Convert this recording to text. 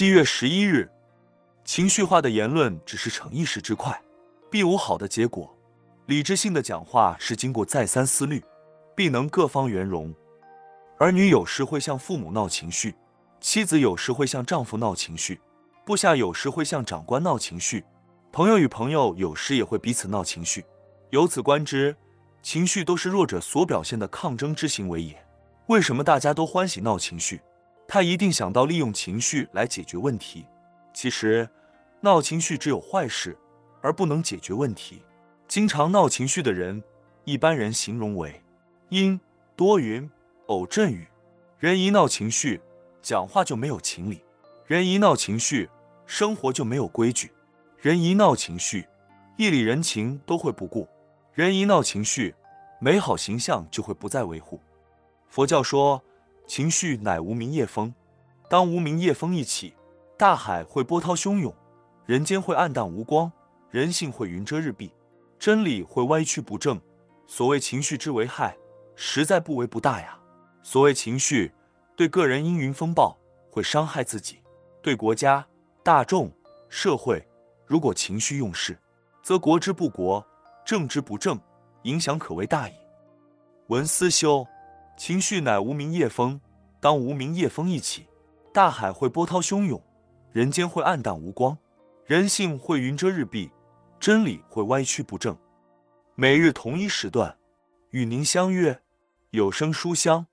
七月十一日，情绪化的言论只是逞一时之快，必无好的结果。理智性的讲话是经过再三思虑，必能各方圆融。儿女有时会向父母闹情绪，妻子有时会向丈夫闹情绪，部下有时会向长官闹情绪，朋友与朋友有时也会彼此闹情绪。由此观之，情绪都是弱者所表现的抗争之行为也。为什么大家都欢喜闹情绪？他一定想到利用情绪来解决问题。其实，闹情绪只有坏事，而不能解决问题。经常闹情绪的人，一般人形容为阴多云、偶阵雨。人一闹情绪，讲话就没有情理；人一闹情绪，生活就没有规矩；人一闹情绪，义理人情都会不顾；人一闹情绪，美好形象就会不再维护。佛教说，情绪乃无明夜风，当无名夜风一起，大海会波涛汹涌，人间会暗淡无光，人性会云遮日蔽。真理会歪曲不正，所谓情绪之为害，实在不为不大呀。所谓情绪，对个人阴云风暴会伤害自己；对国家、大众、社会，如果情绪用事，则国之不国，政之不正，影响可谓大矣。文思修，情绪乃无名夜风，当无名夜风一起，大海会波涛汹涌，人间会暗淡无光，人性会云遮日蔽。真理会歪曲不正。每日同一时段，与您相约有声书香。